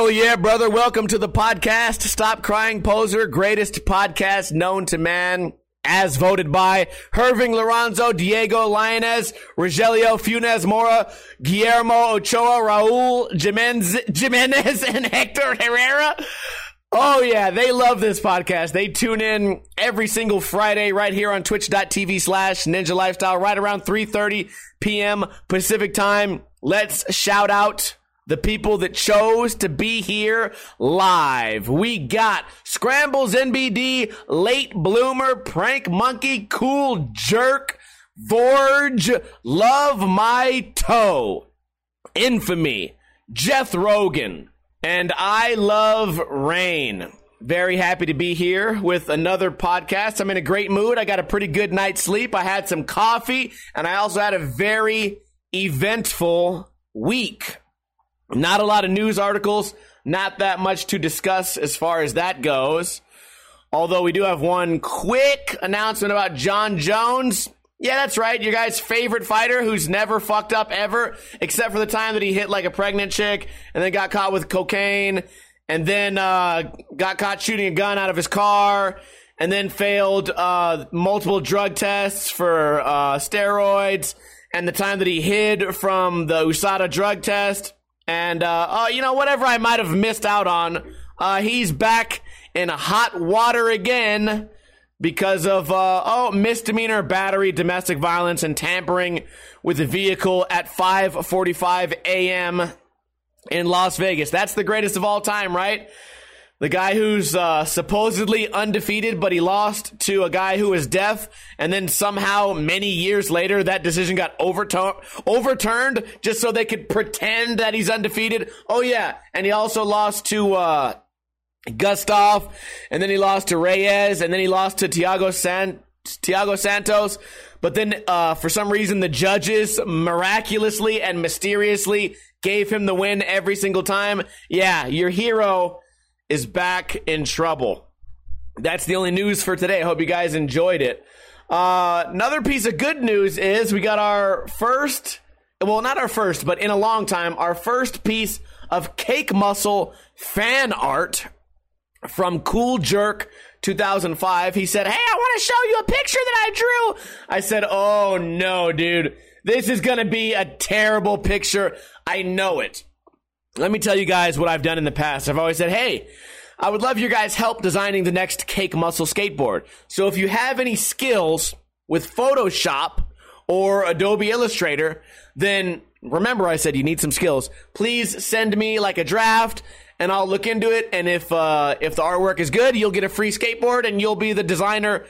Oh, hell yeah, brother. Welcome to the podcast. Stop Crying Poser, greatest podcast known to man, as voted by Hirving Lorenzo, Diego Lainez, Rogelio Funes Mora, Guillermo Ochoa, Raul Jimenez, Jimenez, and Hector Herrera. Oh yeah, they love this podcast. They tune in every single Friday right here on twitch.tv slash ninja lifestyle right around 3.30 p.m. Pacific time. Let's shout out the people that chose to be here live. We got Scrambles NBD, Late Bloomer, Prank Monkey, Cool Jerk, Vorge, Love My Toe, Infamy, Jeff Rogan, and I Love Rain. Very happy to be here with another podcast. I'm in a great mood. I got a pretty good night's sleep. I had some coffee, and I also had a very eventful week. Not a lot of news articles, not that much to discuss as far as that goes. Although we do have one quick announcement about Jon Jones. Yeah, that's right. Your guy's favorite fighter who's never fucked up ever, except for the time that he hit like a pregnant chick and then got caught with cocaine and then uh, got caught shooting a gun out of his car and then failed uh, multiple drug tests for uh, steroids and the time that he hid from the USADA drug test and, uh, uh, you know, whatever I might have missed out on, uh, he's back in hot water again because of, uh, oh, misdemeanor battery, domestic violence, and tampering with a vehicle at 5.45 a.m. in Las Vegas. That's the greatest of all time, right? The guy who's uh, supposedly undefeated, but he lost to a guy who is deaf, and then somehow many years later that decision got overtur- overturned just so they could pretend that he's undefeated. Oh yeah, and he also lost to uh, Gustaf, and then he lost to Reyes, and then he lost to Tiago San- Thiago Santos. But then, uh, for some reason, the judges miraculously and mysteriously gave him the win every single time. Yeah, your hero is back in trouble. That's the only news for today. I hope you guys enjoyed it. Uh, another piece of good news is we got our first, well, not our first, but in a long time, our first piece of cake muscle fan art from Cool Jerk 2005. He said, Hey, I want to show you a picture that I drew. I said, Oh no, dude. This is going to be a terrible picture. I know it let me tell you guys what I've done in the past. I've always said, hey, I would love your guys' help designing the next Cake Muscle skateboard. So if you have any skills with Photoshop or Adobe Illustrator, then remember I said you need some skills. Please send me like a draft and I'll look into it. And if uh, if the artwork is good, you'll get a free skateboard and you'll be the designer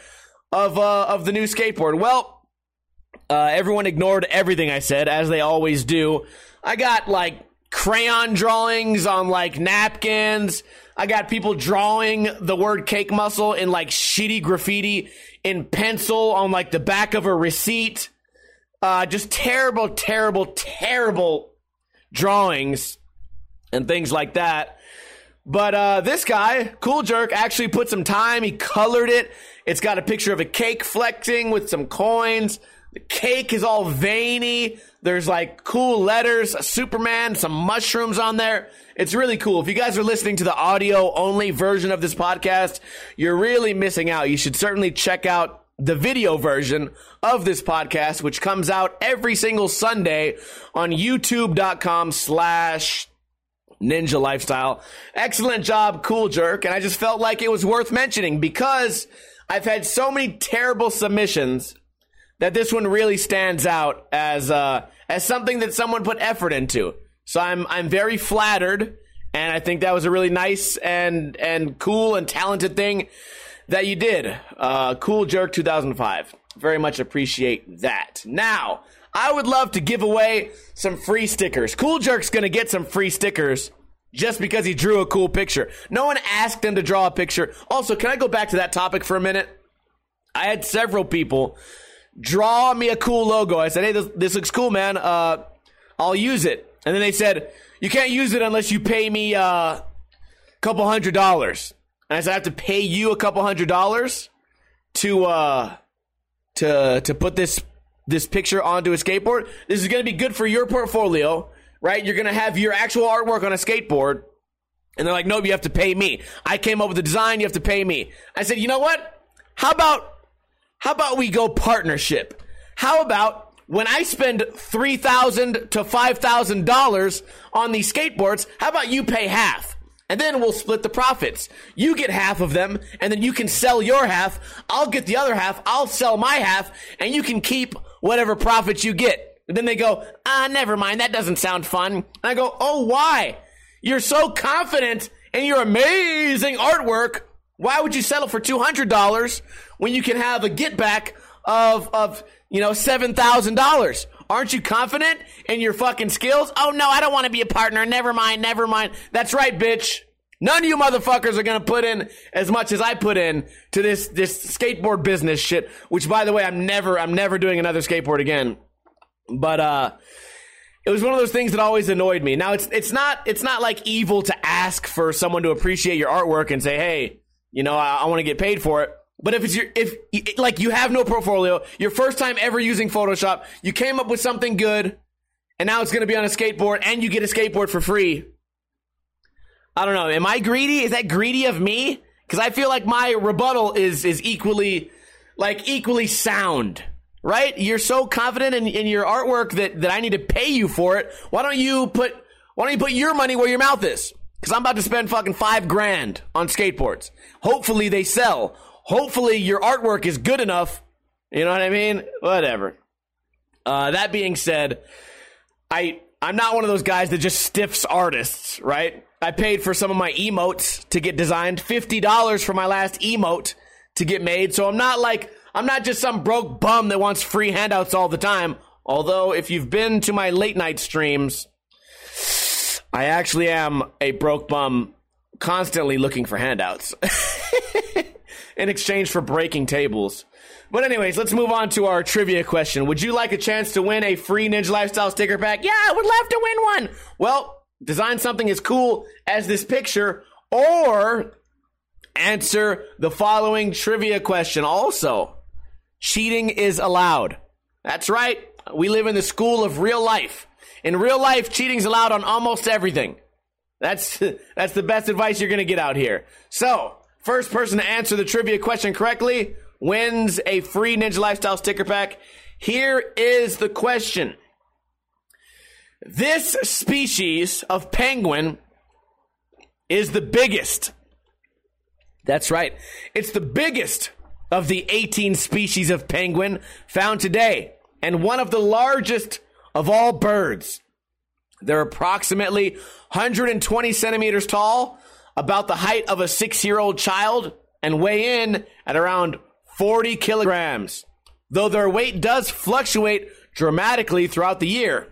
of uh, of the new skateboard. Well, uh, everyone ignored everything I said, as they always do. I got like crayon drawings on like napkins. I got people drawing the word cake muscle in like shitty graffiti in pencil on like the back of a receipt. Uh, just terrible, terrible, terrible drawings and things like that. But uh, this guy, Cool Jerk, actually put some time. He colored it. It's got a picture of a cake flexing with some coins. The cake is all veiny. There's like cool letters, Superman, some mushrooms on there. It's really cool. If you guys are listening to the audio only version of this podcast, you're really missing out. You should certainly check out the video version of this podcast, which comes out every single Sunday on youtube.com slash ninja lifestyle. Excellent job, cool jerk. And I just felt like it was worth mentioning because I've had so many terrible submissions that this one really stands out as uh, as something that someone put effort into. So I'm I'm very flattered, and I think that was a really nice and and cool and talented thing that you did. Uh, cool jerk 2005. Very much appreciate that. Now I would love to give away some free stickers. Cool jerk's gonna get some free stickers. Just because he drew a cool picture. No one asked him to draw a picture. Also, can I go back to that topic for a minute? I had several people draw me a cool logo. I said, hey, this, this looks cool, man. Uh, I'll use it. And then they said, you can't use it unless you pay me uh, a couple hundred dollars. And I said, I have to pay you a couple hundred dollars to uh, to to put this this picture onto a skateboard. This is going to be good for your portfolio. right? You're going to have your actual artwork on a skateboard. And they're like, nope, you have to pay me. I came up with the design, you have to pay me. I said, you know what? How about, how about we go partnership? How about when I spend 3,000 to $5,000 on these skateboards, how about you pay half? And then we'll split the profits. You get half of them, and then you can sell your half. I'll get the other half. I'll sell my half, and you can keep whatever profits you get. And then they go, ah, never mind. That doesn't sound fun. And I go, oh, why? You're so confident in your amazing artwork. Why would you settle for $200 when you can have a get back of, of, you know, $7,000? Aren't you confident in your fucking skills? Oh no, I don't want to be a partner. Never mind, never mind. That's right, bitch. None of you motherfuckers are gonna put in as much as I put in to this this skateboard business shit. Which, by the way, I'm never I'm never doing another skateboard again. But uh, it was one of those things that always annoyed me. Now it's it's not it's not like evil to ask for someone to appreciate your artwork and say, hey, you know, I, I want to get paid for it. But if it's your, if, like you have no portfolio, your first time ever using Photoshop, you came up with something good, and now it's going to be on a skateboard, and you get a skateboard for free. I don't know. Am I greedy? Is that greedy of me? Because I feel like my rebuttal is, is equally, like equally sound, right? You're so confident in, in your artwork that, that I need to pay you for it. Why don't you put, why don't you put your money where your mouth is? Because I'm about to spend fucking five grand on skateboards. Hopefully they sell hopefully your artwork is good enough. You know what I mean? Whatever. Uh, that being said, I I'm not one of those guys that just stiffs artists, right? I paid for some of my emotes to get designed, fifty dollars for my last emote to get made. So I'm not like I'm not just some broke bum that wants free handouts all the time. Although if you've been to my late night streams, I actually am a broke bum constantly looking for handouts. in exchange for breaking tables. But anyways, let's move on to our trivia question. Would you like a chance to win a free Ninja Lifestyle sticker pack? Yeah, I would love to win one. Well, design something as cool as this picture or answer the following trivia question. Also, cheating is allowed. That's right. We live in the school of real life. In real life, cheating's allowed on almost everything. That's that's the best advice you're going to get out here. So, First person to answer the trivia question correctly wins a free Ninja Lifestyle sticker pack. Here is the question. This species of penguin is the biggest. That's right. It's the biggest of the 18 species of penguin found today and one of the largest of all birds. They're approximately 120 centimeters tall about the height of a six year old child and weigh in at around 40 kilograms, though their weight does fluctuate dramatically throughout the year.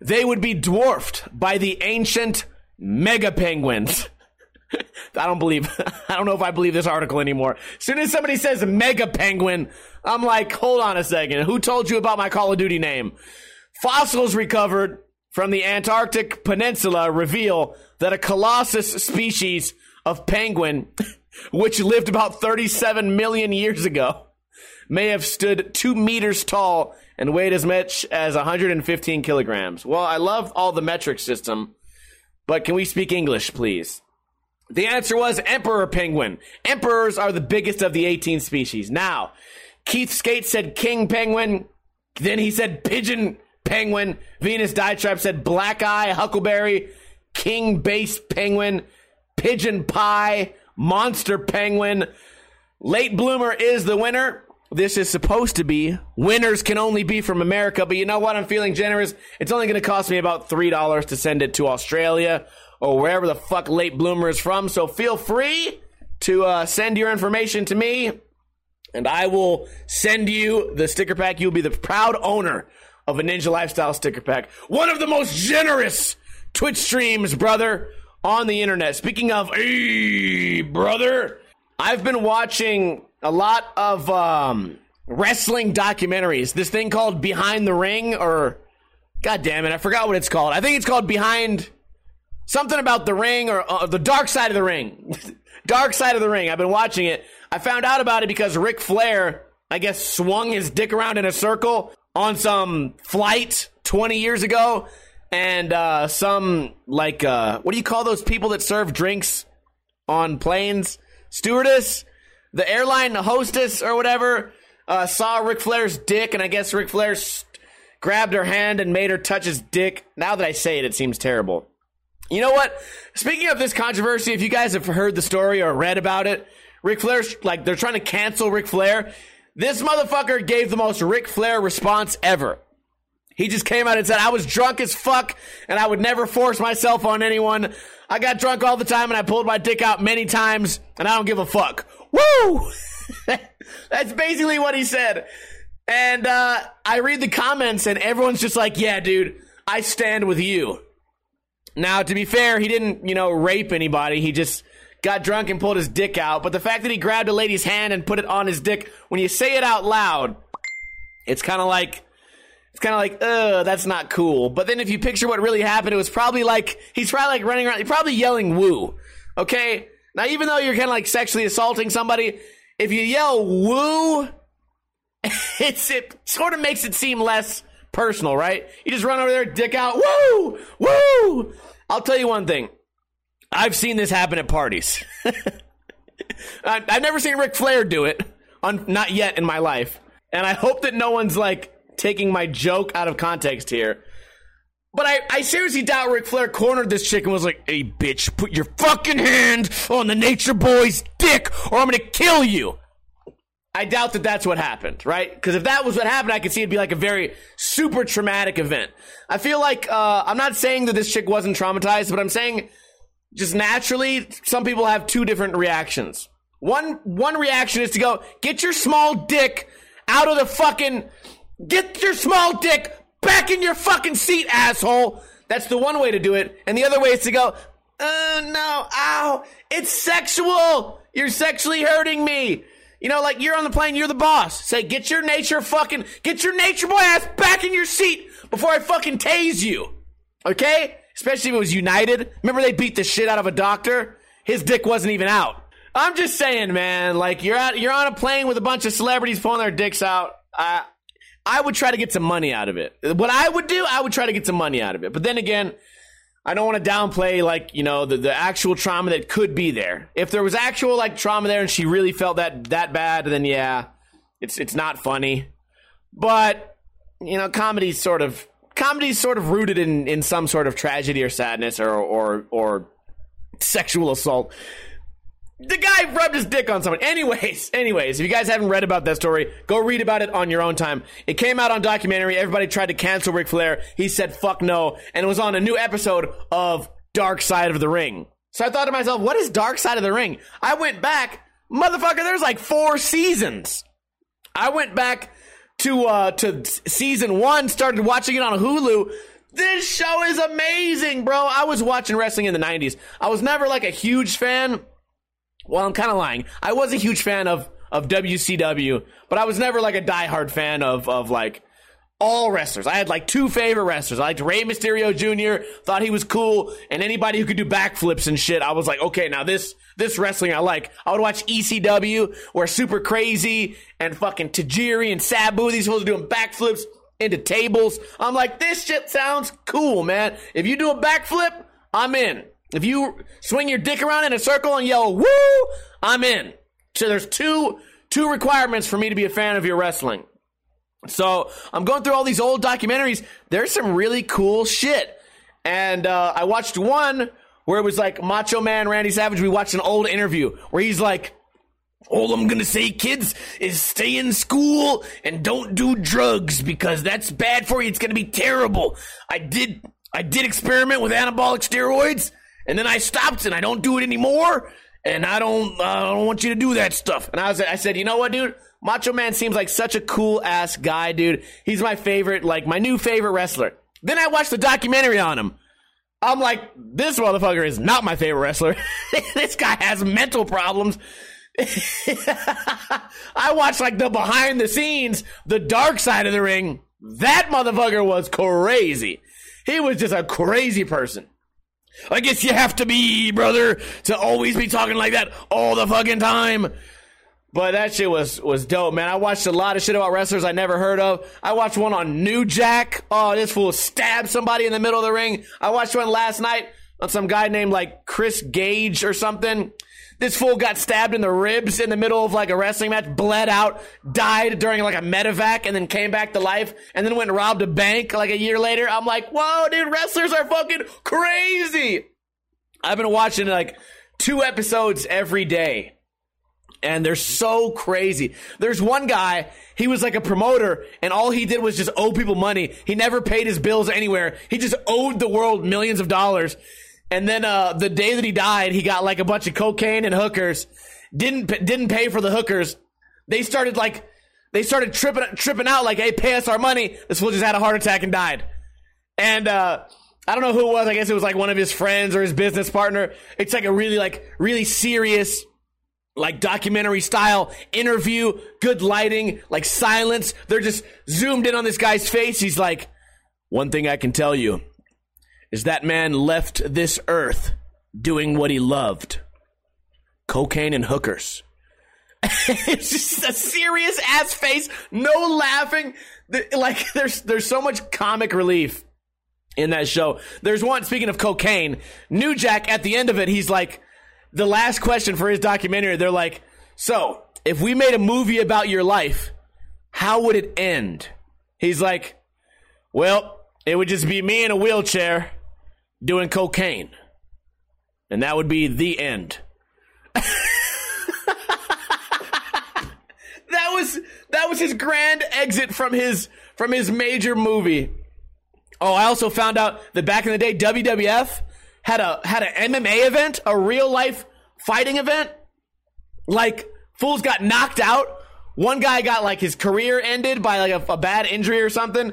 They would be dwarfed by the ancient mega penguins. I don't believe, I don't know if I believe this article anymore. As soon as somebody says mega penguin, I'm like, hold on a second. Who told you about my Call of Duty name? Fossils recovered from the Antarctic Peninsula reveal that a colossus species of penguin, which lived about 37 million years ago, may have stood two meters tall and weighed as much as 115 kilograms. Well, I love all the metric system, but can we speak English, please? The answer was emperor penguin. Emperors are the biggest of the 18 species. Now, Keith Skate said king penguin. Then he said pigeon penguin. Venus Dietrap said black eye, huckleberry, king base penguin, pigeon pie, monster penguin. Late bloomer is the winner. This is supposed to be. Winners can only be from America, but you know what? I'm feeling generous. It's only going to cost me about $3 to send it to Australia or wherever the fuck late bloomer is from. So feel free to uh, send your information to me and I will send you the sticker pack. You'll be the proud owner of a Ninja Lifestyle sticker pack. One of the most generous Twitch streams, brother, on the internet. Speaking of, hey, brother, I've been watching a lot of um, wrestling documentaries. This thing called Behind the Ring, or God damn it, I forgot what it's called. I think it's called Behind something about the ring or uh, the dark side of the ring. dark side of the ring. I've been watching it. I found out about it because Ric Flair, I guess, swung his dick around in a circle on some flight 20 years ago. and uh, some like uh, what do you call those people that serve drinks on planes? Stewardess, the airline the hostess or whatever, uh, saw Ric Flair's dick, and I guess Ric Flair grabbed her hand and made her touch his dick. Now that I say it, it seems terrible. You know what? Speaking of this controversy, if you guys have heard the story or read about it, Ric Flair's like they're trying to cancel Ric Flair. This motherfucker gave the most Ric Flair response ever. He just came out and said, I was drunk as fuck and I would never force myself on anyone. I got drunk all the time and I pulled my dick out many times and I don't give a fuck. Woo! That's basically what he said. And uh, I read the comments and everyone's just like, yeah, dude, I stand with you. Now, to be fair, he didn't, you know, rape anybody. He just got drunk and pulled his dick out. But the fact that he grabbed a lady's hand and put it on his dick, when you say it out loud, it's kind of like it's kind of like, ugh, that's not cool. But then if you picture what really happened, it was probably like, he's probably like running around, he's probably yelling woo. Okay? Now, even though you're kind of like sexually assaulting somebody, if you yell woo, it's, it sort of makes it seem less personal, right? You just run over there, dick out, woo, woo. I'll tell you one thing. I've seen this happen at parties. I've never seen Ric Flair do it, on, not yet in my life. And I hope that no one's like, taking my joke out of context here. But I, I seriously doubt Ric Flair cornered this chick and was like, hey, bitch, put your fucking hand on the Nature Boy's dick or I'm gonna kill you. I doubt that that's what happened, right? Because if that was what happened, I could see it'd be like a very super traumatic event. I feel like, uh, I'm not saying that this chick wasn't traumatized, but I'm saying just naturally, some people have two different reactions. One, one reaction is to go, get your small dick out of the fucking Get your small dick back in your fucking seat, asshole. That's the one way to do it. And the other way is to go, oh no, ow, it's sexual. You're sexually hurting me. You know, like you're on the plane, you're the boss. Say, get your nature fucking, get your nature boy ass back in your seat before I fucking tase you. Okay? Especially if it was United. Remember they beat the shit out of a doctor? His dick wasn't even out. I'm just saying, man, like you're out, you're on a plane with a bunch of celebrities pulling their dicks out. Uh, I would try to get some money out of it. What I would do, I would try to get some money out of it. But then again, I don't want to downplay like, you know, the, the actual trauma that could be there. If there was actual like trauma there and she really felt that that bad, then yeah, it's it's not funny. But, you know, comedy's sort of comedy's sort of rooted in in some sort of tragedy or sadness or or or sexual assault the guy rubbed his dick on someone. Anyways, anyways, if you guys haven't read about that story, go read about it on your own time. It came out on documentary. Everybody tried to cancel Ric Flair. He said fuck no, and it was on a new episode of Dark Side of the Ring. So I thought to myself, what is Dark Side of the Ring? I went back, motherfucker. There's like four seasons. I went back to uh to season one, started watching it on Hulu. This show is amazing, bro. I was watching wrestling in the 90s. I was never like a huge fan well, I'm kind of lying. I was a huge fan of of WCW, but I was never like a diehard fan of of like all wrestlers. I had like two favorite wrestlers. I liked Rey Mysterio Jr. Thought he was cool, and anybody who could do backflips and shit. I was like, okay, now this this wrestling I like. I would watch ECW where Super Crazy and fucking Tajiri and Sabu these fools are doing backflips into tables. I'm like, this shit sounds cool, man. If you do a backflip, I'm in. If you swing your dick around in a circle and yell "woo," I'm in. So there's two two requirements for me to be a fan of your wrestling. So I'm going through all these old documentaries. There's some really cool shit, and uh, I watched one where it was like Macho Man Randy Savage. We watched an old interview where he's like. All I'm gonna say, kids, is stay in school and don't do drugs because that's bad for you. It's gonna be terrible. I did, I did experiment with anabolic steroids and then I stopped and I don't do it anymore. And I don't, uh, I don't want you to do that stuff. And I was, I said, you know what, dude? Macho Man seems like such a cool ass guy, dude. He's my favorite, like my new favorite wrestler. Then I watched the documentary on him. I'm like, this motherfucker is not my favorite wrestler. this guy has mental problems. I watched like the behind the scenes, the dark side of the ring. That motherfucker was crazy. He was just a crazy person. I guess you have to be, brother, to always be talking like that all the fucking time. But that shit was was dope, man. I watched a lot of shit about wrestlers I never heard of. I watched one on New Jack. Oh, this fool stabbed somebody in the middle of the ring. I watched one last night on some guy named like Chris Gage or something. This fool got stabbed in the ribs in the middle of like a wrestling match, bled out, died during like a medevac, and then came back to life, and then went and robbed a bank like a year later. I'm like, whoa, dude, wrestlers are fucking crazy. I've been watching like two episodes every day and they're so crazy. There's one guy, he was like a promoter, and all he did was just owe people money. He never paid his bills anywhere. He just owed the world millions of dollars. And then uh, the day that he died, he got like a bunch of cocaine and hookers. Didn't didn't pay for the hookers. They started like they started tripping tripping out like, "Hey, pay us our money." This fool just had a heart attack and died. And uh, I don't know who it was. I guess it was like one of his friends or his business partner. It's like a really like really serious like documentary style interview, good lighting, like silence. They're just zoomed in on this guy's face. He's like, one thing I can tell you is that man left this earth doing what he loved cocaine and hookers. it's just a serious ass face, no laughing. Like there's there's so much comic relief in that show. There's one speaking of cocaine, New Jack at the end of it, he's like the last question for his documentary, they're like, so if we made a movie about your life, how would it end? He's like, well, it would just be me in a wheelchair doing cocaine. And that would be the end. that was that was his grand exit from his from his major movie. Oh, I also found out that back in the day WWF had a had an MMA event, a real life fighting event. Like fools got knocked out. One guy got like his career ended by like a, a bad injury or something.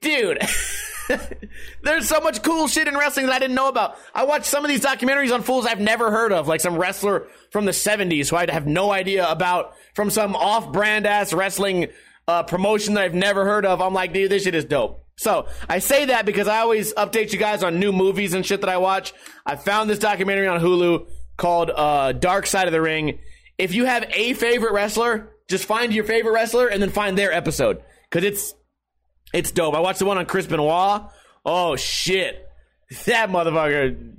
Dude, there's so much cool shit in wrestling that I didn't know about. I watched some of these documentaries on fools I've never heard of, like some wrestler from the 70s who I have no idea about from some off-brand ass wrestling uh, promotion that I've never heard of. I'm like, dude, this shit is dope. So I say that because I always update you guys on new movies and shit that I watch. I found this documentary on Hulu called uh, Dark Side of the Ring. If you have a favorite wrestler, just find your favorite wrestler and then find their episode because it's it's dope. I watched the one on Chris Benoit. Oh shit, that motherfucker.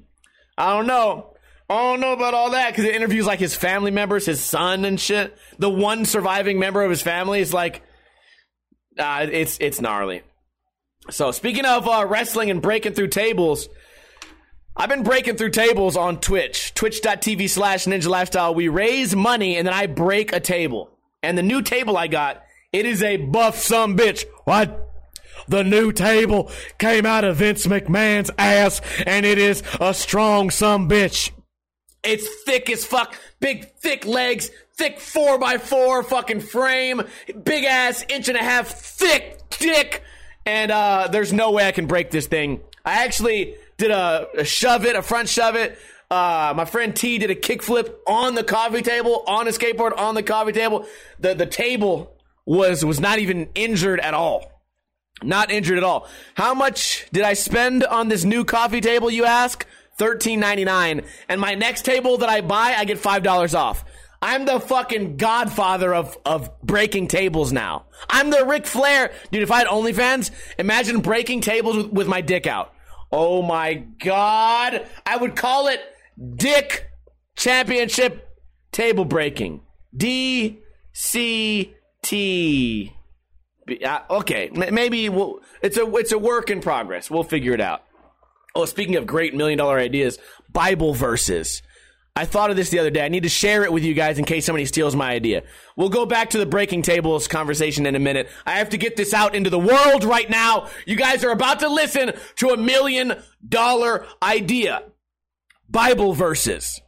I don't know. I don't know about all that because it interviews like his family members, his son and shit. The one surviving member of his family is like, uh, it's it's gnarly. So speaking of uh, wrestling and breaking through tables, I've been breaking through tables on Twitch, twitch.tv slash ninja lifestyle. We raise money and then I break a table. And the new table I got, it is a buff some bitch. What? The new table came out of Vince McMahon's ass and it is a strong some bitch. It's thick as fuck, big thick legs, thick four by four fucking frame, big ass inch and a half thick dick and uh, there's no way I can break this thing. I actually did a, a shove it, a front shove it. Uh, my friend T did a kickflip on the coffee table, on a skateboard, on the coffee table. The the table was was not even injured at all. Not injured at all. How much did I spend on this new coffee table, you ask? Thirteen ninety nine. And my next table that I buy, I get five dollars off. I'm the fucking godfather of, of breaking tables now. I'm the Ric Flair. Dude, if I had OnlyFans, imagine breaking tables with, with my dick out. Oh my god. I would call it Dick Championship Table Breaking. D C T. Uh, okay, maybe we'll, it's a it's a work in progress. We'll figure it out. Oh, speaking of great million dollar ideas, Bible verses. I thought of this the other day. I need to share it with you guys in case somebody steals my idea. We'll go back to the breaking tables conversation in a minute. I have to get this out into the world right now. You guys are about to listen to a million dollar idea. Bible verses.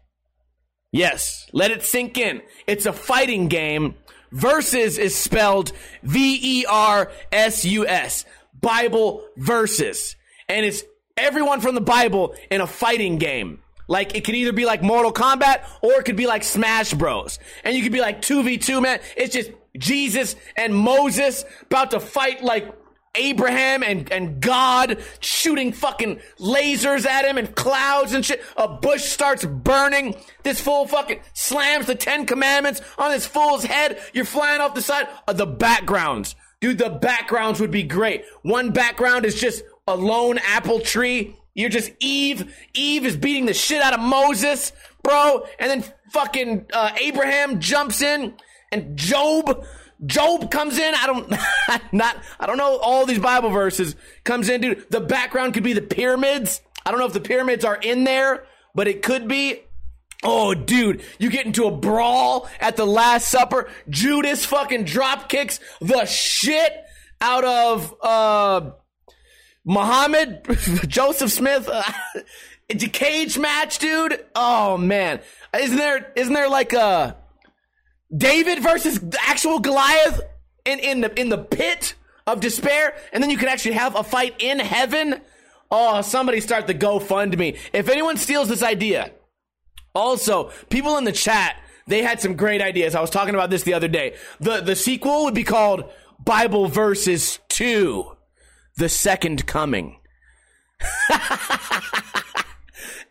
Yes, let it sink in. It's a fighting game. Versus is spelled V E R S U S. Bible verses. And it's everyone from the Bible in a fighting game. Like it could either be like Mortal Kombat or it could be like Smash Bros. And you could be like 2v2, man. It's just Jesus and Moses about to fight like Abraham and, and God shooting fucking lasers at him and clouds and shit. A bush starts burning. This fool fucking slams the Ten Commandments on this fool's head. You're flying off the side. Uh, the backgrounds. Dude, the backgrounds would be great. One background is just a lone apple tree. You're just Eve. Eve is beating the shit out of Moses, bro. And then fucking uh, Abraham jumps in and Job Job comes in. I don't not I don't know all these Bible verses. Comes in, dude. The background could be the pyramids. I don't know if the pyramids are in there, but it could be. Oh, dude, you get into a brawl at the Last Supper. Judas fucking drop kicks the shit out of uh Muhammad, Joseph Smith. Uh, it's a cage match, dude. Oh man, isn't there isn't there like a David versus actual Goliath in, in the in the pit of despair, and then you can actually have a fight in heaven. Oh, somebody start the GoFundMe. If anyone steals this idea, also people in the chat they had some great ideas. I was talking about this the other day. the The sequel would be called Bible Verses Two, the Second Coming.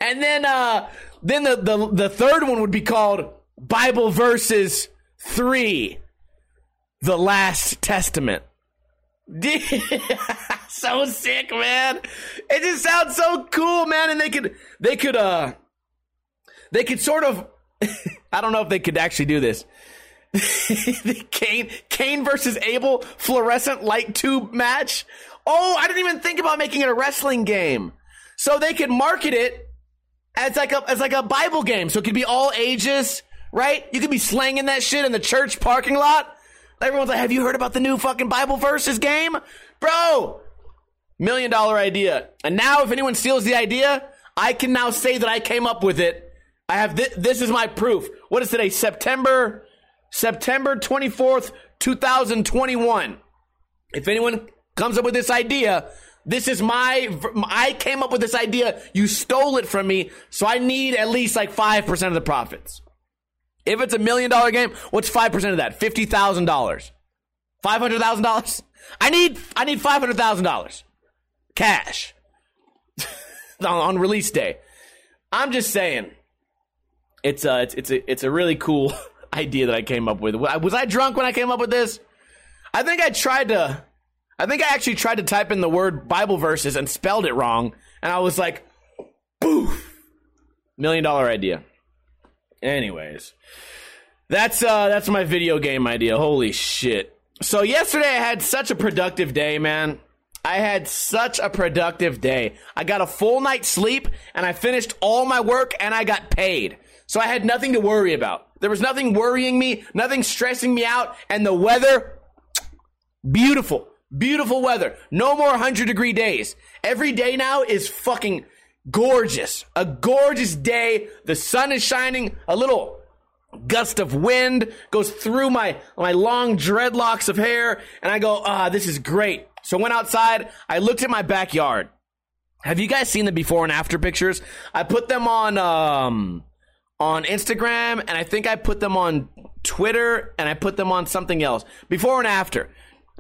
and then uh then the, the the third one would be called Bible verses 3, the Last Testament. so sick, man. It just sounds so cool, man. And they could, they could, uh, they could sort of, I don't know if they could actually do this. Cain, Cain versus Abel fluorescent light tube match. Oh, I didn't even think about making it a wrestling game. So they could market it as like a, as like a Bible game. So it could be all ages right? You could be slanging that shit in the church parking lot. Everyone's like, have you heard about the new fucking Bible verses game? Bro, million dollar idea. And now if anyone steals the idea, I can now say that I came up with it. I have th- this is my proof. What is today? September September 24th, 2021. If anyone comes up with this idea, this is my I came up with this idea. You stole it from me, so I need at least like 5% of the profits. If it's a million dollar game, what's 5% of that? $50,000. $500,000? I need, I need $500,000 cash on, release day. I'm just saying, it's a, it's, it's a, it's a really cool idea that I came up with. Was I drunk when I came up with this? I think I tried to, I think I actually tried to type in the word Bible verses and spelled it wrong. And I was like, boof, million dollar idea. Anyways, that's uh that's my video game idea. Holy shit. So yesterday I had such a productive day, man. I had such a productive day. I got a full night's sleep and I finished all my work and I got paid. So I had nothing to worry about. There was nothing worrying me, nothing stressing me out, and the weather beautiful. Beautiful weather. No more 100 degree days. Every day now is fucking gorgeous. A gorgeous day. The sun is shining. A little gust of wind goes through my, my long dreadlocks of hair. And I go, ah, this is great. So I went outside. I looked at my backyard. Have you guys seen the before and after pictures? I put them on, um, on Instagram and I think I put them on Twitter and I put them on something else. Before and after.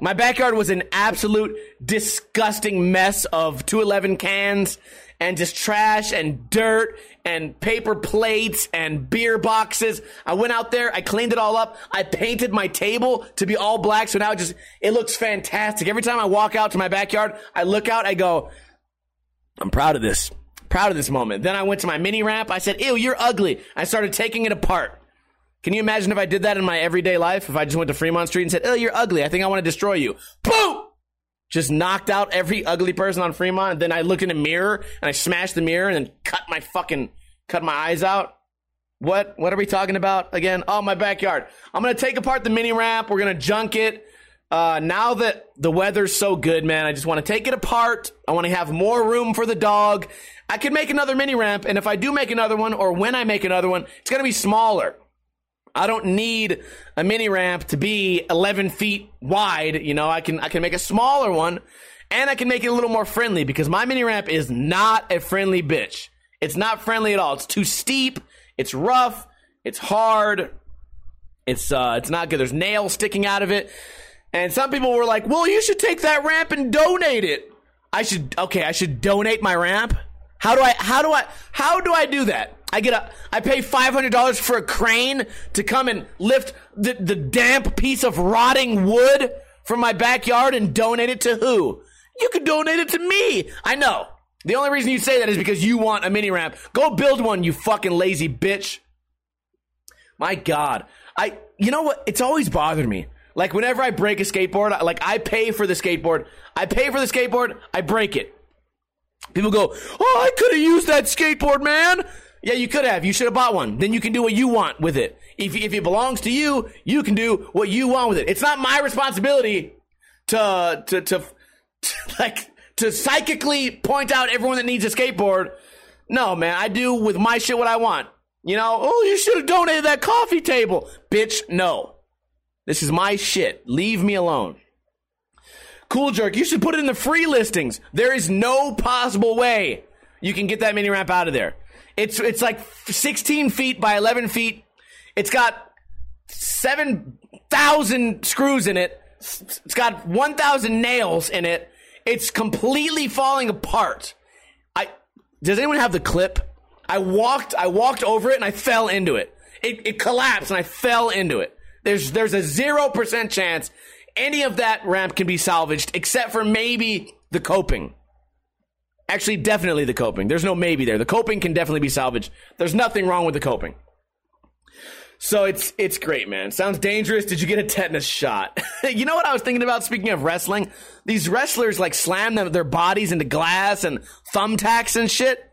My backyard was an absolute disgusting mess of 211 cans and just trash and dirt and paper plates and beer boxes. I went out there, I cleaned it all up. I painted my table to be all black. So now it just, it looks fantastic. Every time I walk out to my backyard, I look out, I go, I'm proud of this. Proud of this moment. Then I went to my mini ramp. I said, ew, you're ugly. I started taking it apart. Can you imagine if I did that in my everyday life? If I just went to Fremont Street and said, oh, you're ugly. I think I want to destroy you. Boom! Just knocked out every ugly person on Fremont. And then I looked in a mirror and I smashed the mirror and then cut my fucking cut my eyes out. What what are we talking about again? Oh, my backyard. I'm gonna take apart the mini ramp. We're gonna junk it. Uh, now that the weather's so good, man, I just want to take it apart. I want to have more room for the dog. I could make another mini ramp, and if I do make another one, or when I make another one, it's gonna be smaller. I don't need a mini ramp to be 11 feet wide. You know, I can, I can make a smaller one and I can make it a little more friendly because my mini ramp is not a friendly bitch. It's not friendly at all. It's too steep. It's rough. It's hard. It's, uh, it's not good. There's nails sticking out of it. And some people were like, well, you should take that ramp and donate it. I should, okay, I should donate my ramp. How do I, how do I, how do I do that? I get a, I pay $500 for a crane to come and lift the, the damp piece of rotting wood from my backyard and donate it to who? You could donate it to me. I know. The only reason you say that is because you want a mini ramp. Go build one, you fucking lazy bitch. My God. I, you know what? It's always bothered me. Like whenever I break a skateboard, like I pay for the skateboard. I pay for the skateboard, I break it. People go, "Oh, I could have used that skateboard, man." Yeah, you could have. You should have bought one. Then you can do what you want with it. If if it belongs to you, you can do what you want with it. It's not my responsibility to to to, to like to psychically point out everyone that needs a skateboard. No, man, I do with my shit what I want. You know, oh, you should have donated that coffee table. Bitch, no. This is my shit. Leave me alone. Cool Jerk, you should put it in the free listings. There is no possible way you can get that mini ramp out of there. It's it's like 16 feet by 11 feet. It's got 7,000 screws in it. It's got 1,000 nails in it. It's completely falling apart. I does anyone have the clip? I walked I walked over it and I fell into it. It, it collapsed and I fell into it. There's there's a zero percent chance any of that ramp can be salvaged, except for maybe the coping. Actually, definitely the coping. There's no maybe there. The coping can definitely be salvaged. There's nothing wrong with the coping. So it's it's great, man. Sounds dangerous. Did you get a tetanus shot? you know what I was thinking about? Speaking of wrestling, these wrestlers like slam them, their bodies into glass and thumbtacks and shit.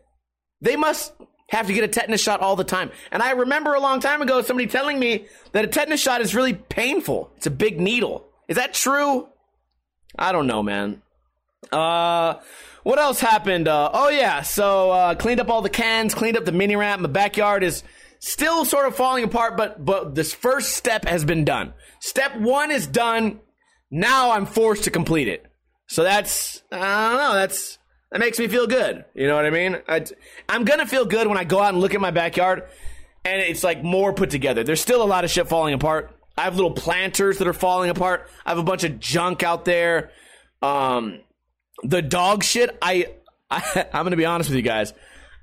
They must have to get a tetanus shot all the time. And I remember a long time ago somebody telling me that a tetanus shot is really painful. It's a big needle. Is that true? I don't know, man. Uh, what else happened? Uh, oh yeah, so uh, cleaned up all the cans, cleaned up the mini ramp. My backyard is still sort of falling apart, but but this first step has been done. Step one is done. Now I'm forced to complete it. So that's I don't know. That's that makes me feel good. You know what I mean? I, I'm gonna feel good when I go out and look at my backyard, and it's like more put together. There's still a lot of shit falling apart. I have little planters that are falling apart. I have a bunch of junk out there. Um, the dog shit. I, I I'm gonna be honest with you guys.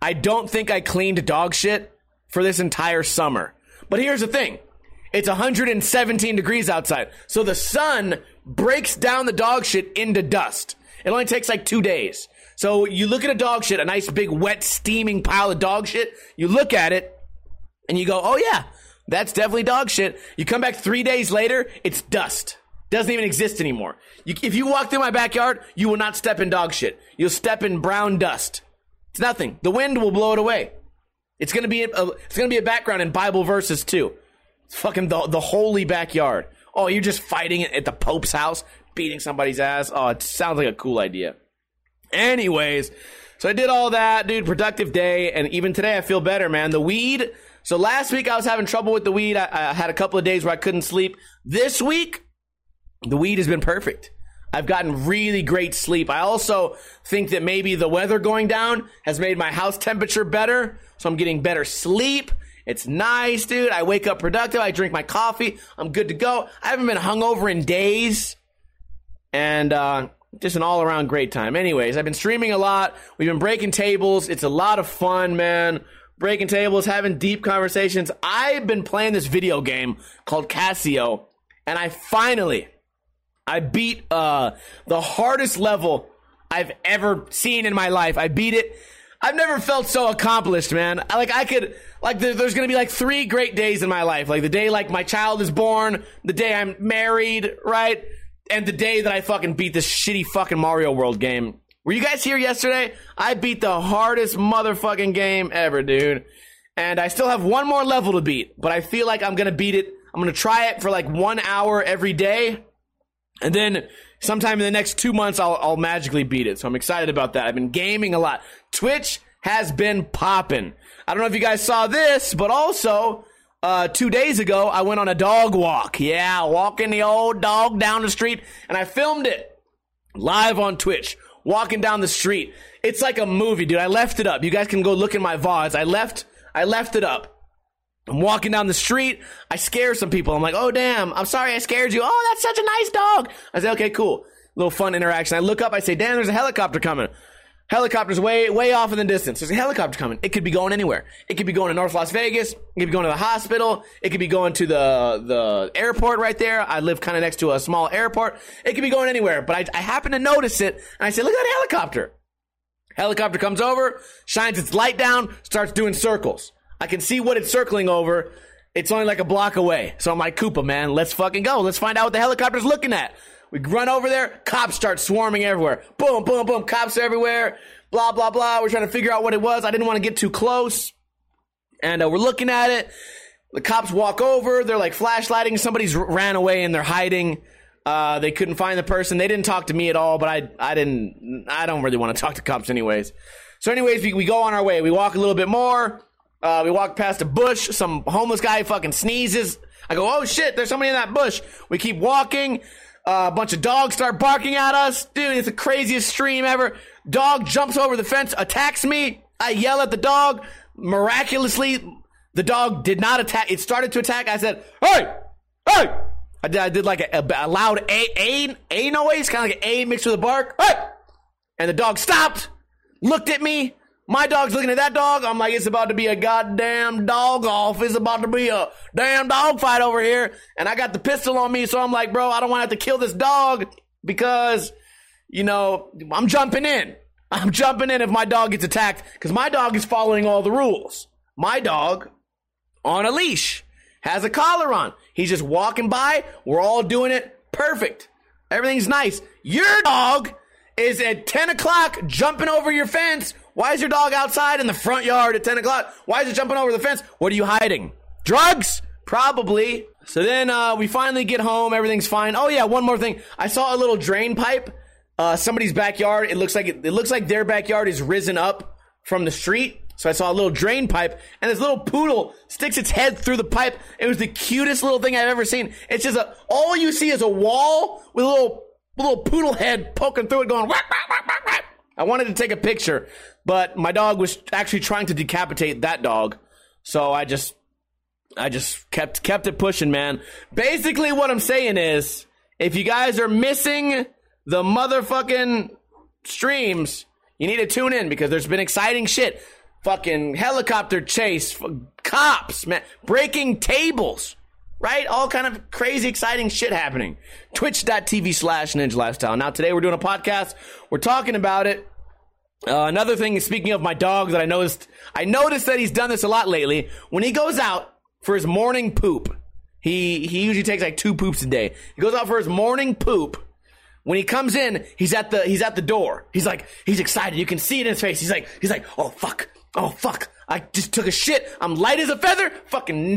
I don't think I cleaned dog shit for this entire summer. But here's the thing. It's 117 degrees outside. So the sun breaks down the dog shit into dust. It only takes like two days. So you look at a dog shit, a nice big wet steaming pile of dog shit. You look at it and you go, oh yeah, that's definitely dog shit. You come back three days later, it's dust. Doesn't even exist anymore. You, if you walk through my backyard, you will not step in dog shit. You'll step in brown dust. It's nothing. The wind will blow it away. It's gonna be a, it's gonna be a background in Bible verses too. It's fucking the the holy backyard. Oh, you're just fighting at the Pope's house, beating somebody's ass. Oh, it sounds like a cool idea. Anyways, so I did all that, dude. Productive day, and even today I feel better, man. The weed so last week I was having trouble with the weed. I, I had a couple of days where I couldn't sleep. This week, the weed has been perfect. I've gotten really great sleep. I also think that maybe the weather going down has made my house temperature better. So I'm getting better sleep. It's nice, dude. I wake up productive. I drink my coffee. I'm good to go. I haven't been hungover in days. And, uh, just an all around great time. Anyways, I've been streaming a lot. We've been breaking tables. It's a lot of fun, man breaking tables, having deep conversations. I've been playing this video game called Kaizo, and I finally I beat uh, the hardest level I've ever seen in my life. I beat it. I've never felt so accomplished, man. Like I could, like there, there's gonna be like three great days in my life. Like the day like my child is born, the day I'm married, right, and the day that I fucking beat this shitty fucking Mario World game. Were you guys here yesterday? I beat the hardest motherfucking game ever, dude. And I still have one more level to beat, but I feel like I'm gonna beat it. I'm gonna try it for like one hour every day. And then sometime in the next two months, I'll, I'll magically beat it. So I'm excited about that. I've been gaming a lot. Twitch has been popping. I don't know if you guys saw this, but also, uh, two days ago, I went on a dog walk. Yeah, walking the old dog down the street, and I filmed it live on Twitch walking down the street. It's like a movie, dude. I left it up. You guys can go look in my VODs. I left I left it up. I'm walking down the street. I scare some people. I'm like, oh, damn. I'm sorry I scared you. Oh, that's such a nice dog. I say, okay, cool. Little fun interaction. I look up. I say, damn, there's a helicopter coming. Helicopter's way, way off in the distance. There's a helicopter coming. It could be going anywhere. It could be going to North Las Vegas. It could be going to the hospital. It could be going to the, the airport right there. I live kind of next to a small airport. It could be going anywhere. But I, I happen to notice it. And I say, look at that helicopter. Helicopter comes over, shines its light down, starts doing circles. I can see what it's circling over. It's only like a block away. So I'm like, Koopa, man, let's fucking go. Let's find out what the helicopter's looking at. We run over there. Cops start swarming everywhere. Boom, boom, boom. Cops everywhere. Blah, blah, blah. We're trying to figure out what it was. I didn't want to get too close. And uh, we're looking at it. The cops walk over. They're like flashlighting. Somebody's ran away and they're hiding. Uh, they couldn't find the person. They didn't talk to me at all, but I, I didn't, I don't really want to talk to cops anyways. So anyways, we, we go on our way. We walk a little bit more. Uh, we walk past a bush. Some homeless guy fucking sneezes. I go, oh shit, there's somebody in that bush. We keep walking. Uh, a bunch of dogs start barking at us. Dude, it's the craziest stream ever. Dog jumps over the fence, attacks me. I yell at the dog. Miraculously, the dog did not attack. It started to attack. I said, hey, hey. I did, I did like a, a, loud A, A, A noise, kind of like an A mixed with a bark. Hey! And the dog stopped, looked at me, my dog's looking at that dog. I'm like, it's about to be a goddamn dog off. It's about to be a damn dog fight over here. And I got the pistol on me. So I'm like, bro, I don't want to have to kill this dog because, you know, I'm jumping in. I'm jumping in if my dog gets attacked because my dog is following all the rules. My dog on a leash has a collar on. He's just walking by. We're all doing it perfect. Everything's nice. Your dog is at 10 o'clock jumping over your fence why is your dog outside in the front yard at 10 o'clock? Why is it jumping over the fence? What are you hiding? Drugs? Probably. So then uh, we finally get home. Everything's fine. Oh yeah, one more thing. I saw a little drain pipe. Uh, somebody's backyard. It looks like it, it looks like their backyard is risen up from the street. So I saw a little drain pipe, and this little poodle sticks its head through the pipe. It was the cutest little thing I've ever seen. It's just a all you see is a wall with a little little poodle head poking through it, going. I wanted to take a picture, but my dog was actually trying to decapitate that dog. So I just I just kept kept it pushing, man. Basically what I'm saying is if you guys are missing the motherfucking streams, you need to tune in because there's been exciting shit. Fucking helicopter chase, cops, man, breaking tables, right? All kind of crazy, exciting shit happening. Twitch.tv slash Ninja Lifestyle. Now, today we're doing a podcast. We're talking about it. Uh, another thing, speaking of my dog that I noticed, I noticed that he's done this a lot lately. When he goes out for his morning poop, he, he usually takes like two poops a day. He goes out for his morning poop. When he comes in, he's at the, he's at the door. He's like, he's excited. You can see it in his face. He's like, he's like, oh fuck. Oh fuck. I just took a shit. I'm light as a feather. Fucking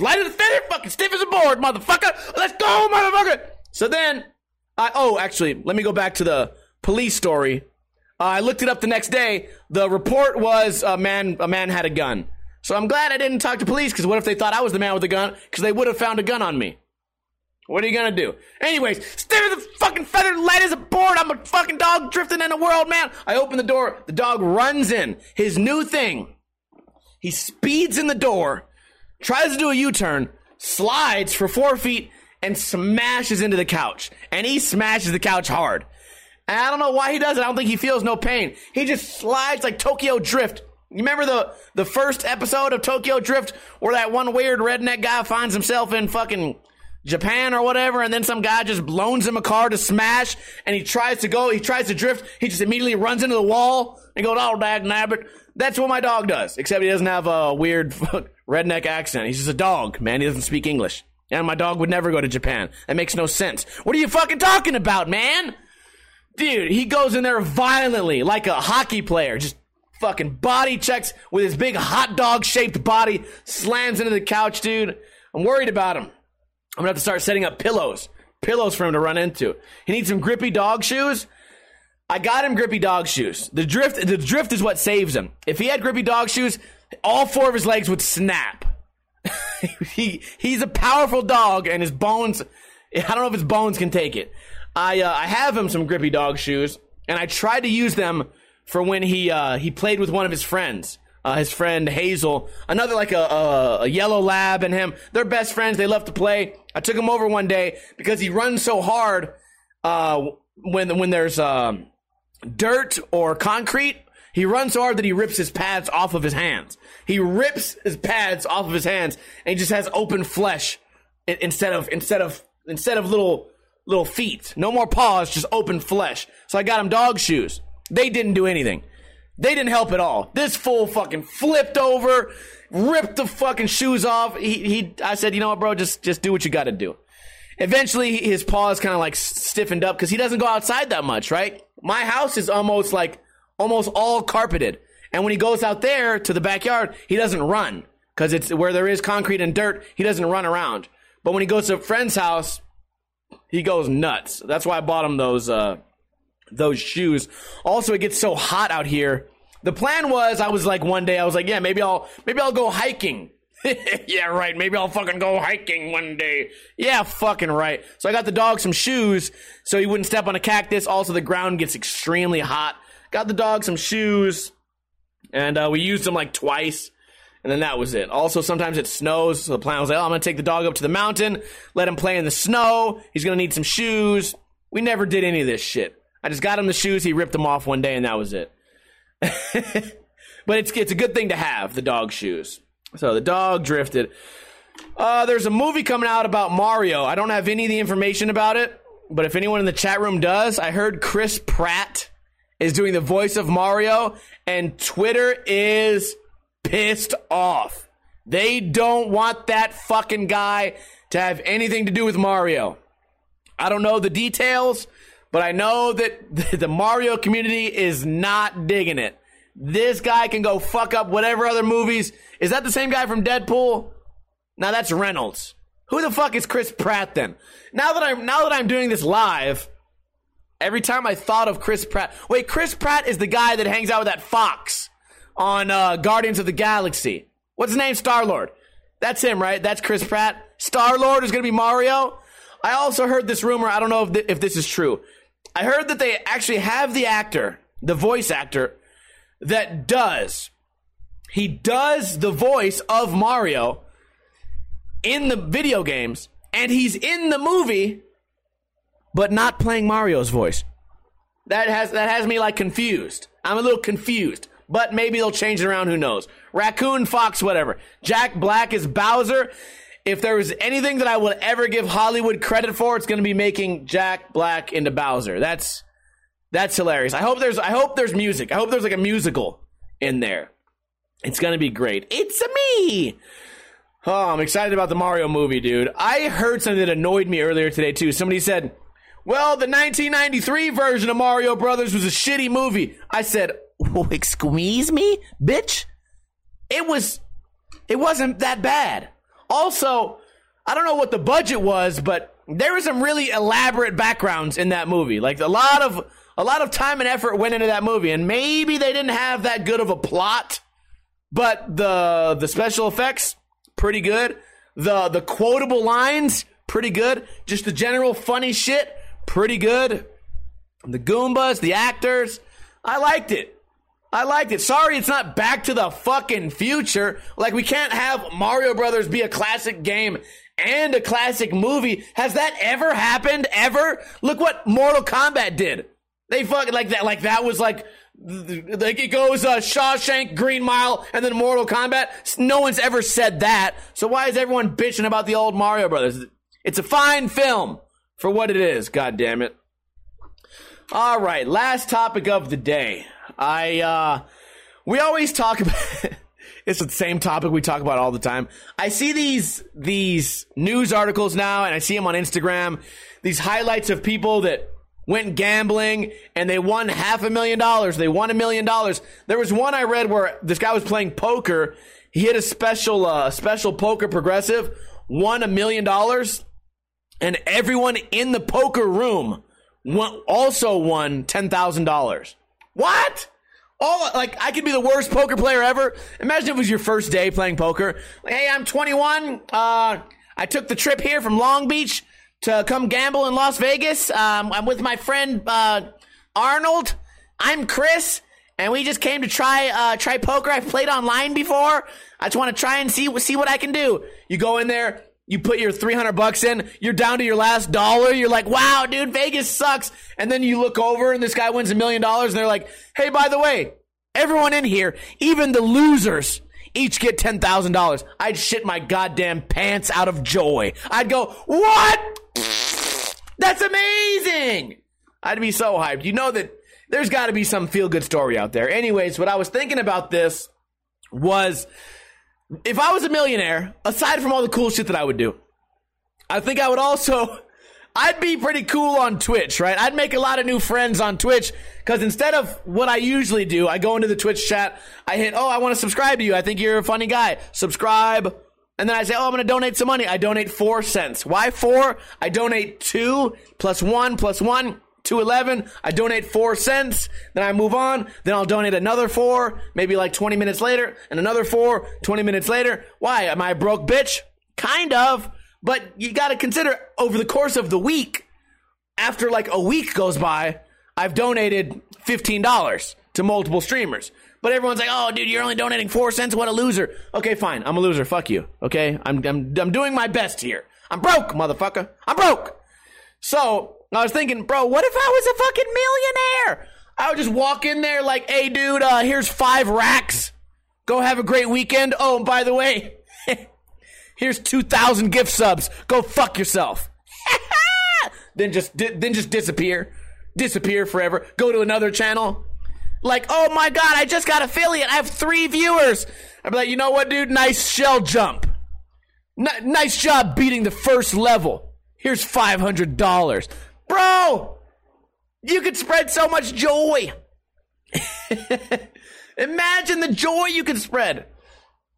light as a feather. Fucking stiff as a board, motherfucker. Let's go, motherfucker. So then, I, oh, actually, let me go back to the police story uh, I looked it up the next day. The report was a man a man had a gun. So I'm glad I didn't talk to police because what if they thought I was the man with the gun? Because they would have found a gun on me. What are you gonna do? Anyways, stare the fucking feather light as a board. I'm a fucking dog drifting in the world, man. I open the door. The dog runs in. His new thing. He speeds in the door, tries to do a U-turn, slides for four feet, and smashes into the couch. And he smashes the couch hard. And I don't know why he does it. I don't think he feels no pain. He just slides like Tokyo Drift. You remember the the first episode of Tokyo Drift where that one weird redneck guy finds himself in fucking Japan or whatever, and then some guy just loans him a car to smash, and he tries to go, he tries to drift, he just immediately runs into the wall and goes, "Oh, dag nabbit." That's what my dog does, except he doesn't have a weird redneck accent. He's just a dog, man. He doesn't speak English, and my dog would never go to Japan. That makes no sense. What are you fucking talking about, man? Dude, he goes in there violently like a hockey player. Just fucking body checks with his big hot dog shaped body, slams into the couch, dude. I'm worried about him. I'm gonna have to start setting up pillows. Pillows for him to run into. He needs some grippy dog shoes. I got him grippy dog shoes. The drift the drift is what saves him. If he had grippy dog shoes, all four of his legs would snap. he he's a powerful dog and his bones I don't know if his bones can take it. I uh, I have him some grippy dog shoes, and I tried to use them for when he uh, he played with one of his friends. uh, his friend Hazel, another like a, a, a yellow lab, and him. They're best friends. They love to play. I took him over one day because he runs so hard uh, when when there's um, dirt or concrete. He runs so hard that he rips his pads off of his hands. He rips his pads off of his hands, and he just has open flesh instead of instead of instead of little little feet. No more paws, just open flesh. So I got him dog shoes. They didn't do anything. They didn't help at all. This fool fucking flipped over, ripped the fucking shoes off. He, he I said, you know what, bro, just just do what you got to do. Eventually, his paws kind of like stiffened up because he doesn't go outside that much, right? My house is almost like almost all carpeted, and when he goes out there to the backyard, he doesn't run because it's where there is concrete and dirt. He doesn't run around. But when he goes to a friend's house, he goes nuts. That's why I bought him those uh, those shoes. Also, it gets so hot out here. The plan was I was like one day I was like, yeah, maybe I'll maybe I'll go hiking. yeah, right. Maybe I'll fucking go hiking one day. Yeah, fucking right. So I got the dog some shoes so he wouldn't step on a cactus. Also, the ground gets extremely hot. Got the dog some shoes, and uh, we used them like twice, and then that was it. Also, sometimes it snows, so the plan was like, oh, I'm gonna take the dog up to the mountain, let him play in the snow. He's gonna need some shoes. We never did any of this shit. I just got him the shoes. He ripped them off one day, and that was it. but it's it's a good thing to have the dog shoes. So the dog drifted. Uh, there's a movie coming out about Mario. I don't have any of the information about it, but if anyone in the chat room does, I heard Chris Pratt is doing the voice of Mario, and Twitter is pissed off. They don't want that fucking guy to have anything to do with Mario. I don't know the details, but I know that the Mario community is not digging it. This guy can go fuck up whatever other movies. Is that the same guy from Deadpool? Now that's Reynolds. Who the fuck is Chris Pratt then? Now that I'm now that I'm doing this live, every time I thought of Chris Pratt, wait, Chris Pratt is the guy that hangs out with that fox on uh, Guardians of the Galaxy. What's his name? Star Lord. That's him, right? That's Chris Pratt. Star Lord is going to be Mario. I also heard this rumor. I don't know if, th- if this is true. I heard that they actually have the actor, the voice actor, that does. He does the voice of Mario in the video games, and he's in the movie, but not playing Mario's voice. That has that has me like confused. I'm a little confused, but maybe they'll change it around. Who knows? Raccoon, Fox, whatever. Jack Black is Bowser. If there was anything that I would ever give Hollywood credit for, it's going to be making Jack Black into Bowser. That's that's hilarious. I hope there's I hope there's music. I hope there's like a musical in there. It's gonna be great. It's a me. Oh, I'm excited about the Mario movie, dude. I heard something that annoyed me earlier today too. Somebody said, "Well, the 1993 version of Mario Brothers was a shitty movie." I said, oh, "Excuse me, bitch. It was. It wasn't that bad." Also, I don't know what the budget was, but there were some really elaborate backgrounds in that movie. Like a lot of a lot of time and effort went into that movie, and maybe they didn't have that good of a plot, but the the special effects pretty good. The the quotable lines pretty good. Just the general funny shit pretty good. The Goombas, the actors, I liked it. I liked it. Sorry, it's not Back to the fucking future. Like we can't have Mario Brothers be a classic game and a classic movie. Has that ever happened? Ever? Look what Mortal Kombat did. They fucking like that. Like that was like like it goes uh, Shawshank, Green Mile, and then Mortal Kombat. No one's ever said that. So why is everyone bitching about the old Mario Brothers? It's a fine film for what it is. God damn it. All right, last topic of the day. I uh we always talk about it's the same topic we talk about all the time. I see these these news articles now and I see them on Instagram. These highlights of people that went gambling and they won half a million dollars. They won a million dollars. There was one I read where this guy was playing poker. He hit a special, uh, special poker progressive, won a million dollars, and everyone in the poker room won, also won ten thousand dollars. What? All like I could be the worst poker player ever. Imagine if it was your first day playing poker. Hey, I'm 21. Uh, I took the trip here from Long Beach to come gamble in Las Vegas. Um, I'm with my friend uh, Arnold. I'm Chris, and we just came to try uh, try poker. I've played online before. I just want to try and see see what I can do. You go in there, you put your 300 bucks in, you're down to your last dollar. You're like, wow, dude, Vegas sucks. And then you look over and this guy wins a million dollars and they're like, hey, by the way, everyone in here, even the losers, each get $10,000. I'd shit my goddamn pants out of joy. I'd go, what? That's amazing. I'd be so hyped. You know that there's got to be some feel good story out there. Anyways, what I was thinking about this was if I was a millionaire, aside from all the cool shit that I would do, I think I would also. I'd be pretty cool on Twitch, right? I'd make a lot of new friends on Twitch because instead of what I usually do, I go into the Twitch chat, I hit, oh, I want to subscribe to you. I think you're a funny guy. Subscribe. And then I say, oh, I'm going to donate some money. I donate four cents. Why four? I donate two plus one plus one 211. I donate four cents. Then I move on. Then I'll donate another four, maybe like 20 minutes later, and another four, 20 minutes later. Why? Am I a broke bitch? Kind of. But you got to consider over the course of the week, after like a week goes by, I've donated $15 to multiple streamers. But everyone's like, oh, dude, you're only donating four cents. What a loser. Okay, fine. I'm a loser. Fuck you. Okay? I'm, I'm, I'm doing my best here. I'm broke, motherfucker. I'm broke. So I was thinking, bro, what if I was a fucking millionaire? I would just walk in there like, hey, dude, uh, here's five racks. Go have a great weekend. Oh, and by the way, here's 2,000 gift subs. Go fuck yourself. then just then just disappear. Disappear forever. Go to another channel. Like, oh my god, I just got affiliate. I have three viewers. I'd be like, you know what, dude? Nice shell jump. N- nice job beating the first level. Here's $500. Bro, you could spread so much joy. Imagine the joy you could spread.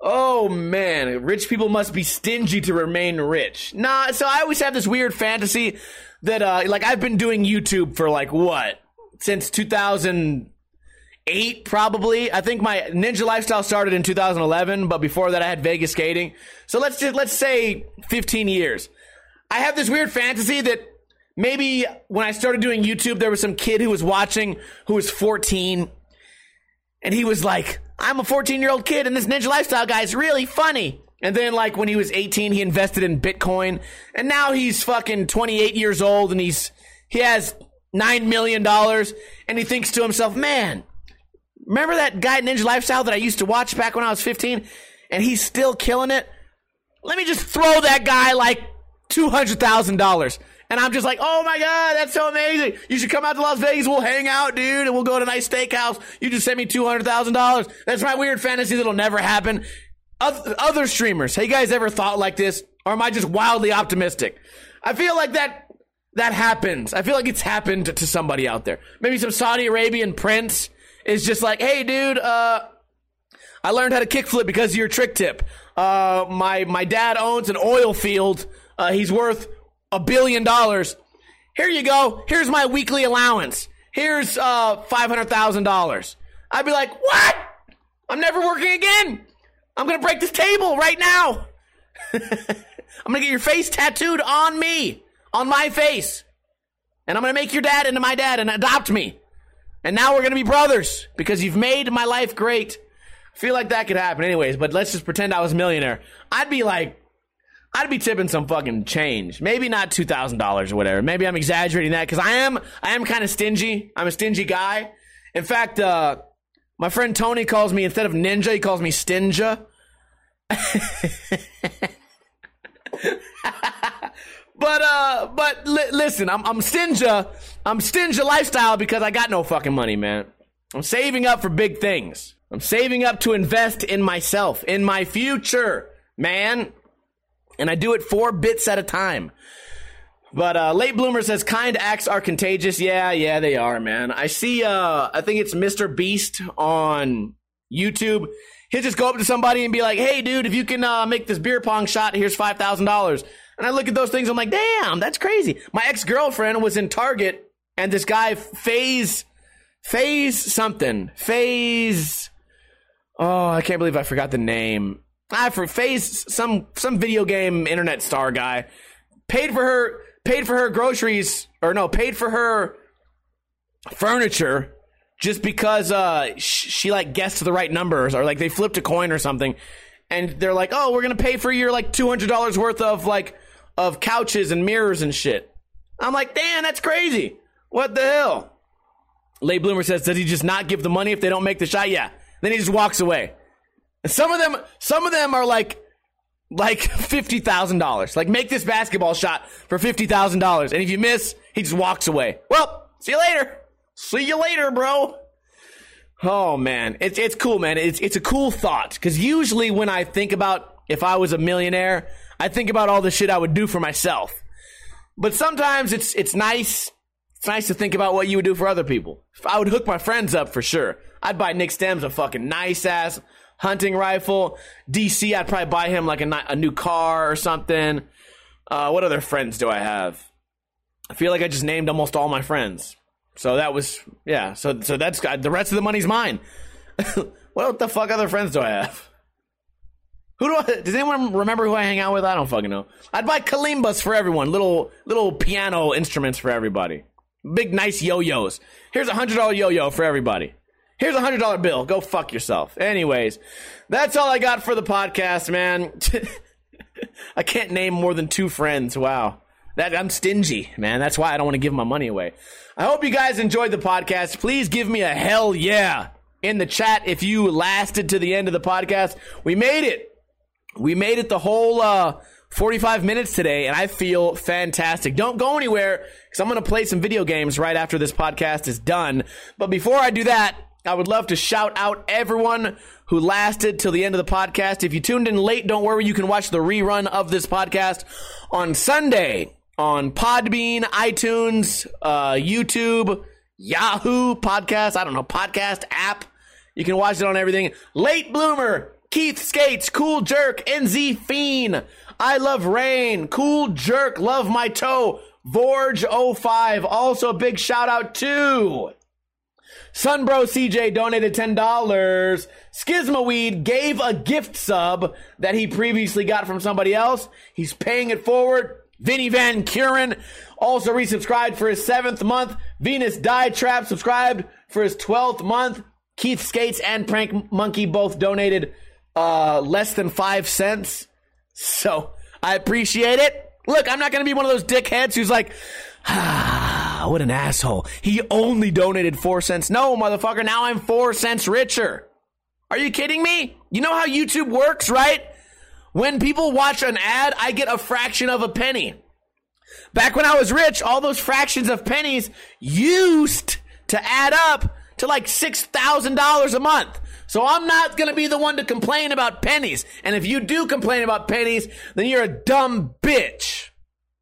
Oh man, rich people must be stingy to remain rich. Nah, so I always have this weird fantasy that, uh, like, I've been doing YouTube for like what? Since 2008, probably. I think my ninja lifestyle started in 2011, but before that I had Vegas skating. So let's just, let's say 15 years. I have this weird fantasy that maybe when I started doing YouTube, there was some kid who was watching who was 14 and he was like, I'm a 14 year old kid and this ninja lifestyle guy is really funny. And then like when he was 18, he invested in Bitcoin and now he's fucking 28 years old and he's, he has $9 million and he thinks to himself, man, remember that guy Ninja Lifestyle that I used to watch back when I was 15 and he's still killing it? Let me just throw that guy like $200,000. And I'm just like, oh my God, that's so amazing. You should come out to Las Vegas. We'll hang out, dude, and we'll go to a nice steakhouse. You just send me $200,000. That's my weird fantasy that'll never happen. Other streamers, have you guys ever thought like this? Or am I just wildly optimistic? I feel like that that happens. I feel like it's happened to somebody out there. Maybe some Saudi Arabian prince is just like, hey, dude, uh, I learned how to kickflip because of your trick tip. Uh, my my dad owns an oil field uh, he's worth a billion dollars. Here you go. Here's my weekly allowance. Here's uh, $500,000. I'd be like, what? I'm never working again. I'm going to break this table right now. I'm going to get your face tattooed on me, on my face. And I'm going to make your dad into my dad and adopt me. And now we're going to be brothers because you've made my life great. I feel like that could happen anyways, but let's just pretend I was a millionaire. I'd be like, I'd be tipping some fucking change. Maybe not two thousand dollars or whatever. Maybe I'm exaggerating that because I am I am kind of stingy. I'm a stingy guy. In fact, uh, my friend Tony calls me instead of ninja, he calls me stinja. but uh, but li- listen, I'm I'm. I'm stinja lifestyle because I got no fucking money, man. I'm saving up for big things. I'm saving up to invest in myself, in my future, man and I do it four bits at a time. But uh, late bloomer says kind acts are contagious. Yeah, yeah, they are, man. I see. Uh, I think it's Mr. Beast on YouTube. He'll just go up to somebody and be like, "Hey, dude, if you can uh, make this beer pong shot, here's five thousand dollars." And I look at those things. I'm like, "Damn, that's crazy." My ex girlfriend was in Target, and this guy FaZe, FaZe something, FaZe. Oh, I can't believe I forgot the name. I for FaZe some some video game internet star guy paid for her paid for her groceries or no paid for her furniture just because uh, sh- she like guessed the right numbers or like they flipped a coin or something, and they're like, "Oh, we're gonna pay for your like two hundred dollars worth of like of couches and mirrors and shit." I'm like, "Damn, that's crazy! What the hell?" Late Bloomer says, "Does he just not give the money if they don't make the shot?" Yeah. Then he just walks away. Some of them, some of them are like, like fifty thousand dollars. Like, make this basketball shot for fifty thousand dollars, and if you miss, he just walks away. Well, see you later. See you later, bro. Oh man, it's it's cool, man. It's it's a cool thought because usually when I think about if I was a millionaire, I think about all the shit I would do for myself. But sometimes it's it's nice. It's nice to think about what you would do for other people. If I would hook my friends up for sure. I'd buy Nick Stems a fucking nice ass hunting rifle. DC, I'd probably buy him like a, a new car or something. Uh, what other friends do I have? I feel like I just named almost all my friends. So that was yeah. So so that's the rest of the money's mine. what the fuck other friends do I have? Who do I? Does anyone remember who I hang out with? I don't fucking know. I'd buy kalimbas for everyone. Little little piano instruments for everybody. Big nice yo-yos. Here's a hundred dollar yo-yo for everybody. Here's a hundred dollar bill. Go fuck yourself. Anyways, that's all I got for the podcast, man. I can't name more than two friends. Wow. That I'm stingy, man. That's why I don't want to give my money away. I hope you guys enjoyed the podcast. Please give me a hell yeah in the chat if you lasted to the end of the podcast. We made it. We made it the whole uh, 45 minutes today, and I feel fantastic. Don't go anywhere because I'm going to play some video games right after this podcast is done. But before I do that, I would love to shout out everyone who lasted till the end of the podcast. If you tuned in late, don't worry. You can watch the rerun of this podcast on Sunday on Podbean, iTunes, uh, YouTube, Yahoo podcast. I don't know, podcast app. You can watch it on everything. Late Bloomer, Keith Skates, Cool Jerk, NZ Fiend, I Love Rain, Cool Jerk, Love My Toe, Vorge05. Also, a big shout out to Sunbro CJ donated $10. Skizma Weed gave a gift sub that he previously got from somebody else. He's paying it forward. Vinny Van Kuren also resubscribed for his seventh month. Venus Die Trap subscribed for his 12th month. Keith Skates and Prank Monkey both donated uh, less than five cents. So I appreciate it. Look, I'm not going to be one of those dickheads who's like, ah, Ah, what an asshole. He only donated four cents. No, motherfucker, now I'm four cents richer. Are you kidding me? You know how YouTube works, right? When people watch an ad, I get a fraction of a penny. Back when I was rich, all those fractions of pennies used to add up to like $6,000 a month. So I'm not going to be the one to complain about pennies. And if you do complain about pennies, then you're a dumb bitch.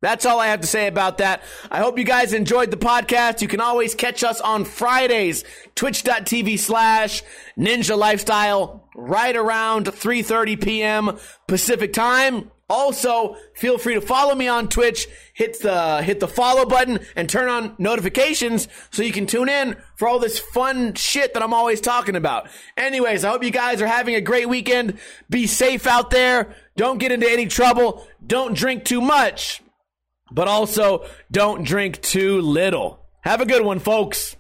That's all I have to say about that. I hope you guys enjoyed the podcast. You can always catch us on Fridays, twitch.tv slash ninja lifestyle, right around 3.30 p.m. Pacific time. Also, feel free to follow me on Twitch, hit the, hit the follow button and turn on notifications so you can tune in for all this fun shit that I'm always talking about. Anyways, I hope you guys are having a great weekend. Be safe out there. Don't get into any trouble. Don't drink too much but also don't drink too little. Have a good one, folks.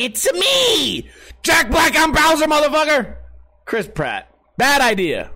It's me! Jack Black I'm Bowser, motherfucker! Chris Pratt. Bad idea.